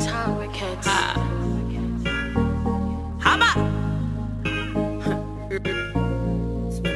Town Records.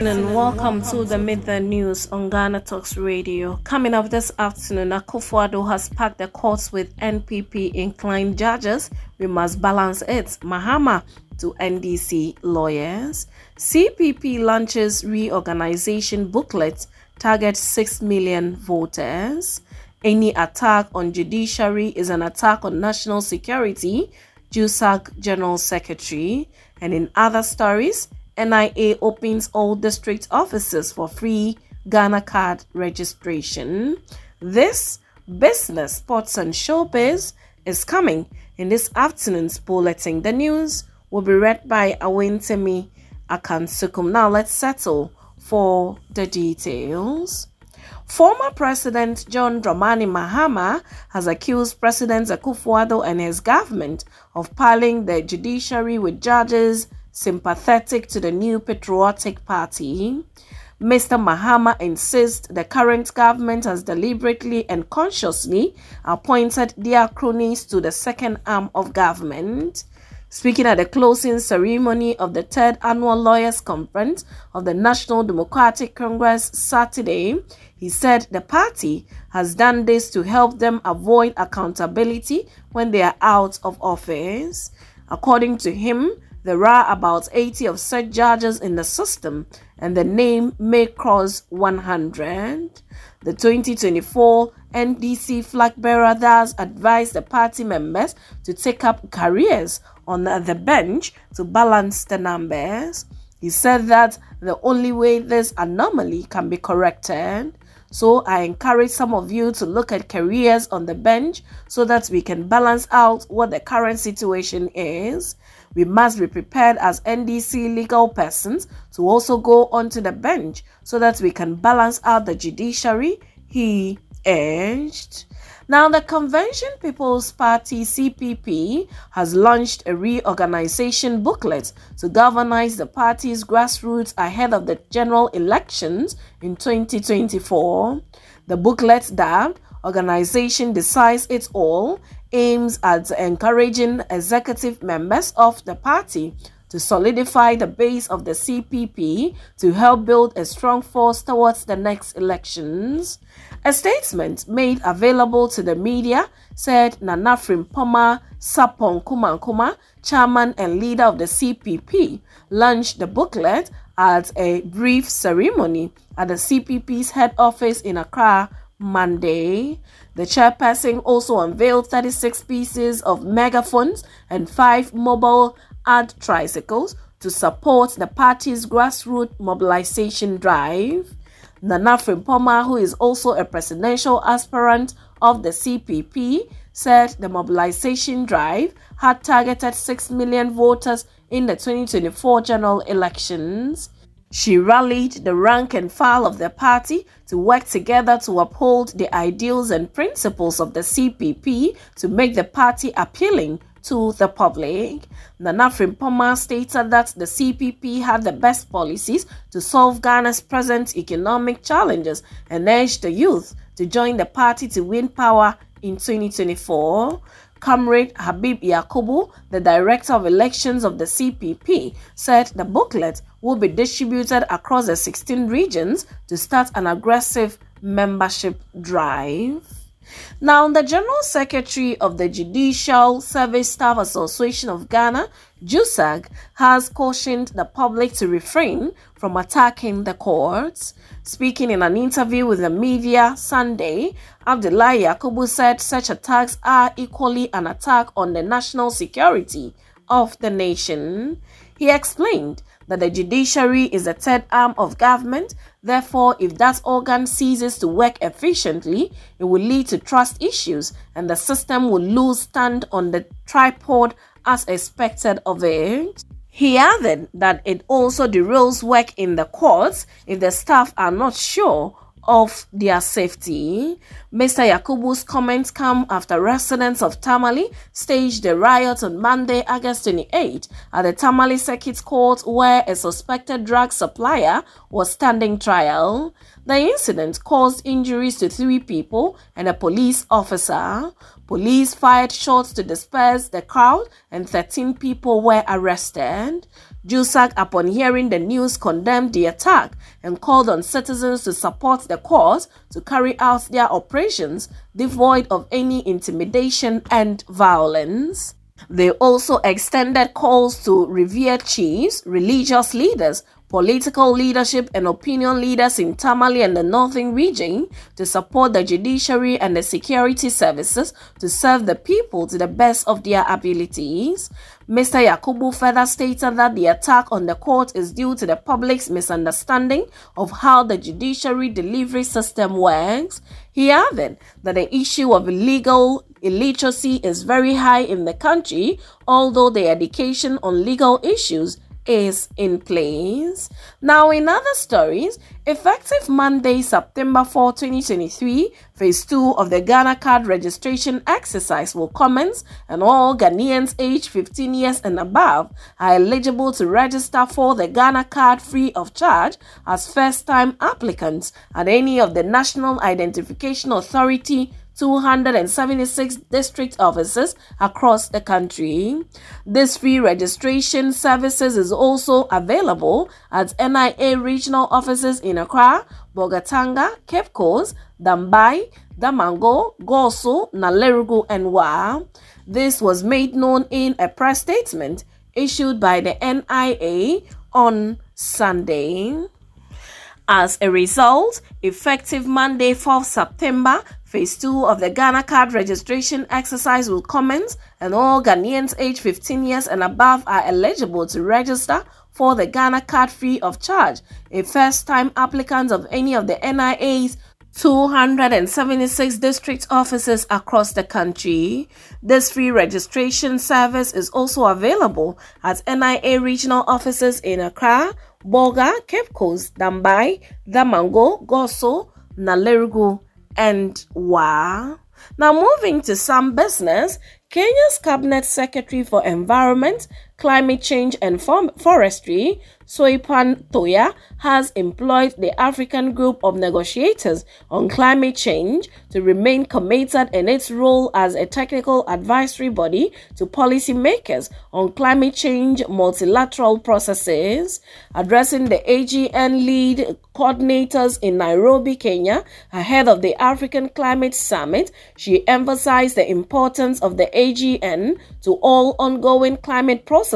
And welcome to the Midday News on Ghana Talks Radio. Coming up this afternoon, Akufo-Addo has packed the courts with NPP inclined judges. We must balance it. Mahama to NDC lawyers. CPP launches reorganization booklet target 6 million voters. Any attack on judiciary is an attack on national security, JUSAG General Secretary. And in other stories, NIA opens all district offices for free Ghana card registration. This business, sports, and showbiz is coming in this afternoon's bulletin. The news will be read by Awentemi Akansukum. Now let's settle for the details. Former President John Dramani Mahama has accused President Akufo-Addo and his government of piling the judiciary with judges sympathetic to the new patriotic party. Mr. Mahama insists the current government has deliberately and consciously appointed their cronies to the second arm of government. Speaking at the closing ceremony of the third annual Lawyers Conference of the National Democratic Congress Saturday, he said the party has done this to help them avoid accountability when they are out of office. According to him, there are about 80 of such judges in the system, and the name may cross 100. The 2024 NDC flag bearer thus advised the party members to take up careers on the bench to balance the numbers. He said that the only way this anomaly can be corrected so I encourage some of you to look at careers on the bench so that we can balance out what the current situation is. We must be prepared as NDC legal persons to also go onto the bench so that we can balance out the judiciary, he urged. Now, the Convention People's Party CPP has launched a reorganization booklet to galvanize the party's grassroots ahead of the general elections in 2024. The booklet, dubbed Organization Decides It All, aims at encouraging executive members of the party to solidify the base of the CPP to help build a strong force towards the next elections. A statement made available to the media said Nana Frimpong Sarpong Kumankumah, chairman and leader of the CPP, launched the booklet at a brief ceremony at the CPP's head office in Accra Monday. The chairperson also unveiled 36 pieces of megaphones and five mobile ad tricycles to support the party's grassroots mobilization drive. Nana Frimpong, who is also a presidential aspirant of the CPP, said the mobilization drive had targeted 6 million voters in the 2024 general elections. She rallied the rank and file of the party to work together to uphold the ideals and principles of the CPP to make the party appealing to the public. Nana Frimpong stated that the CPP had the best policies to solve Ghana's present economic challenges and urged the youth to join the party to win power in 2024. Comrade Habib Yakubu, the director of elections of the CPP, said the booklet will be distributed across the 16 regions to start an aggressive membership drive. Now, the General Secretary of the Judicial Service Staff Association of Ghana, JUSAG, has cautioned the public to refrain from attacking the courts. Speaking in an interview with the media Sunday, Abdullahi Yakubu said such attacks are equally an attack on the national security of the nation. He explained that the judiciary is the third arm of government. Therefore, if that organ ceases to work efficiently, it will lead to trust issues and the system will lose stand on the tripod as expected of it. He added that it also derails work in the courts if the staff are not sure of their safety. Mr. Yakubu's comments come after residents of Tamale staged a riot on Monday, August 28 at the Tamale Circuit Court where a suspected drug supplier was standing trial. The incident caused injuries to three people and a police officer. Police fired shots to disperse the crowd and 13 people were arrested. JUSAG, upon hearing the news, condemned the attack and called on citizens to support the cause to carry out their operations devoid of any intimidation and violence. They also extended calls to revered chiefs, religious leaders, political leadership and opinion leaders in Tamale and the Northern region to support the judiciary and the security services to serve the people to the best of their abilities. Mr. Yakubu further stated that the attack on the court is due to the public's misunderstanding of how the judiciary delivery system works. He added that the issue of legal illiteracy is very high in the country, although the education on legal issues is in place. Now, in other stories, effective Monday, September 4, 2023, phase 2 of the Ghana card registration exercise will commence, and all Ghanaians aged 15 years and above are eligible to register for the Ghana card free of charge as first time applicants at any of the National Identification Authority 276 district offices across the country. This free registration services is also available at NIA regional offices in Accra, Bolgatanga, Cape Coast, Dambai, Damongo, Goaso, Nalerugu, and Wa. This was made known in a press statement issued by the NIA on Sunday. As a result, effective Monday, 4th September, phase 2 of the Ghana card registration exercise will commence and all Ghanaians aged 15 years and above are eligible to register for the Ghana card free of charge. A first-time applicant of any of the NIA's 276 district offices across the country. This free registration service is also available at NIA regional offices in Accra, Bolga, Cape Coast, Dambai, Damongo, Goaso, Nalerugu, and Wa. Now, moving to some business, Kenya's Cabinet Secretary for Environment, Climate Change and Forestry, Soipan Tuya, has employed the African Group of Negotiators on Climate Change to remain committed in its role as a technical advisory body to policymakers on climate change multilateral processes. Addressing the AGN lead coordinators in Nairobi, Kenya, ahead of the African Climate Summit, she emphasized the importance of the AGN to all ongoing climate processes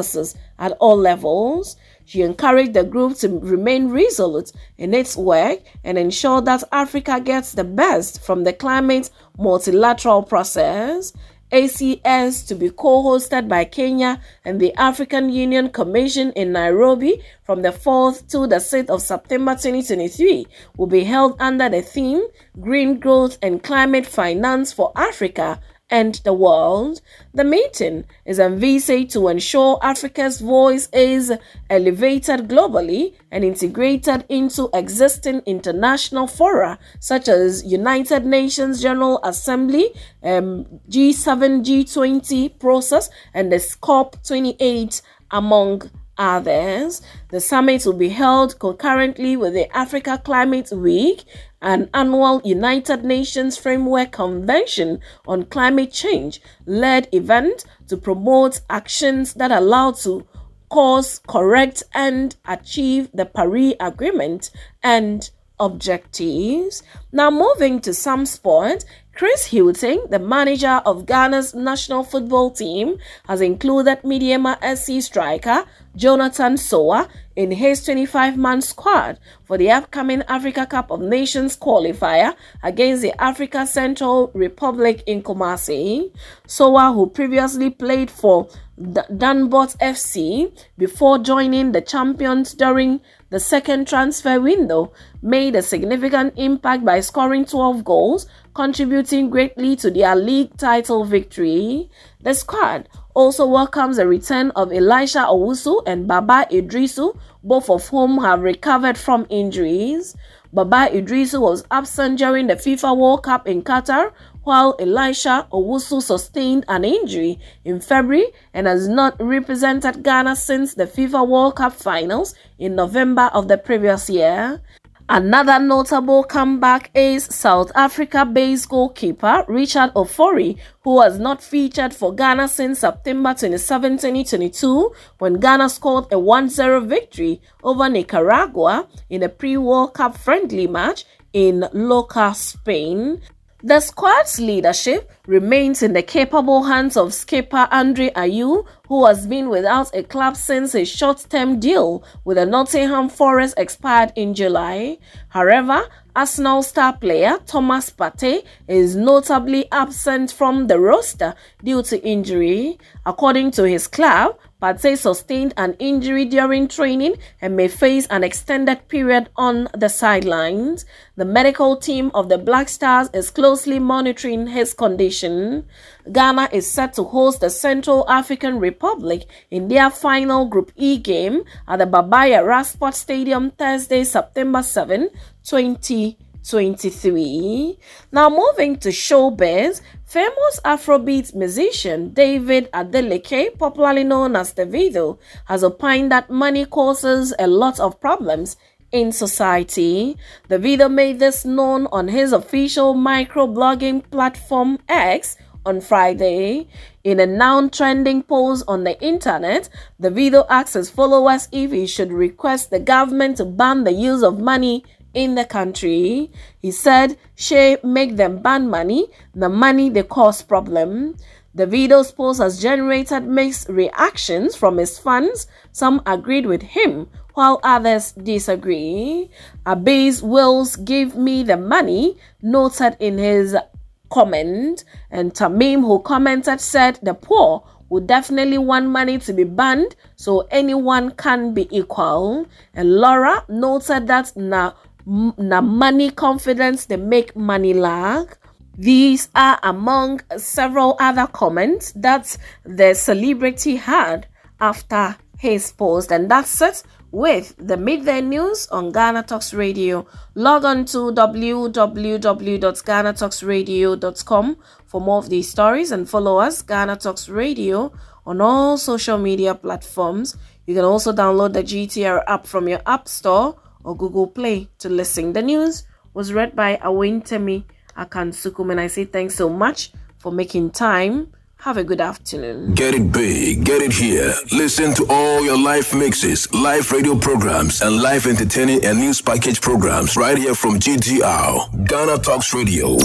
at all levels. She encouraged the group to remain resolute in its work and ensure that Africa gets the best from the climate multilateral process. ACS to be co-hosted by Kenya and the African Union Commission in Nairobi from the 4th to the 6th of September 2023 will be held under the theme Green Growth and Climate Finance for Africa and the world. The meeting is envisaged to ensure Africa's voice is elevated globally and integrated into existing international fora such as United Nations General Assembly, um, G7, G20 process, and the COP28, among others. The summit will be held concurrently with the Africa Climate Week, an annual United Nations Framework Convention on Climate Change led event to promote actions that allow to cause, correct, and achieve the Paris Agreement and objectives. Now, moving to some sport, Chris Hughton, the manager of Ghana's national football team, has included Medeama SC striker Jonathan Sowah in his 25-man squad for the upcoming Africa Cup of Nations qualifier against the Africa Central Republic in Kumasi. Soa, who previously played for Dunbot FC before joining the champions during the second transfer window, made a significant impact by scoring 12 goals, contributing greatly to their league title victory. The squad also welcomes the return of Elisha Owusu and Baba Iddrisu, both of whom have recovered from injuries. Baba Iddrisu was absent during the FIFA World Cup in Qatar, while Elisha Owusu sustained an injury in February and has not represented Ghana since the FIFA World Cup finals in November of the previous year. Another notable comeback is South Africa-based goalkeeper Richard Ofori, who has not featured for Ghana since September 27, 2022, when Ghana scored a 1-0 victory over Nicaragua in a pre-World Cup friendly match in Lorca, Spain. The squad's leadership remains in the capable hands of skipper Andre Ayew, who has been without a club since his short-term deal with the Nottingham Forest expired in July. However, Arsenal star player Thomas Partey is notably absent from the roster due to injury. According to his club, Partey sustained an injury during training and may face an extended period on the sidelines. The medical team of the Black Stars is closely monitoring his condition. Ghana is set to host the Central African Republic in their final Group E game at the Baba Yara Sport Stadium Thursday, September 7, 2020. 23. Now moving to showbiz, famous Afrobeat musician David Adeleke, popularly known as Davido, has opined that money causes a lot of problems in society. Davido made this known on his official microblogging platform X on Friday. In a now trending post on the internet, Davido asked his followers if he should request the government to ban the use of money in the country. He said, She make them ban money, the money they cause problem. The video's post has generated mixed reactions from his fans. Some agreed with him, while others disagree. Abiz Wills give me the money, noted in his comment. And Tamim, who commented, said the poor would definitely want money to be banned so anyone can be equal. And Laura noted that now na money confidence they make money lag these are among several other comments that the celebrity had after his post and that's it with the midday news on Ghana Talks Radio. Log on to www.ghanatalksradio.com for more of these stories and follow us, Ghana Talks Radio, on all social media platforms. You can also download the GTR app from your App Store or Google Play to listen. The news was read by Awentemi Akansukum, and I say thanks so much for making time. Have a good afternoon. Get it big, get it here. Listen to all your live mixes, live radio programs, and live entertaining and news package programs right here from GTR, Ghana Talks Radio.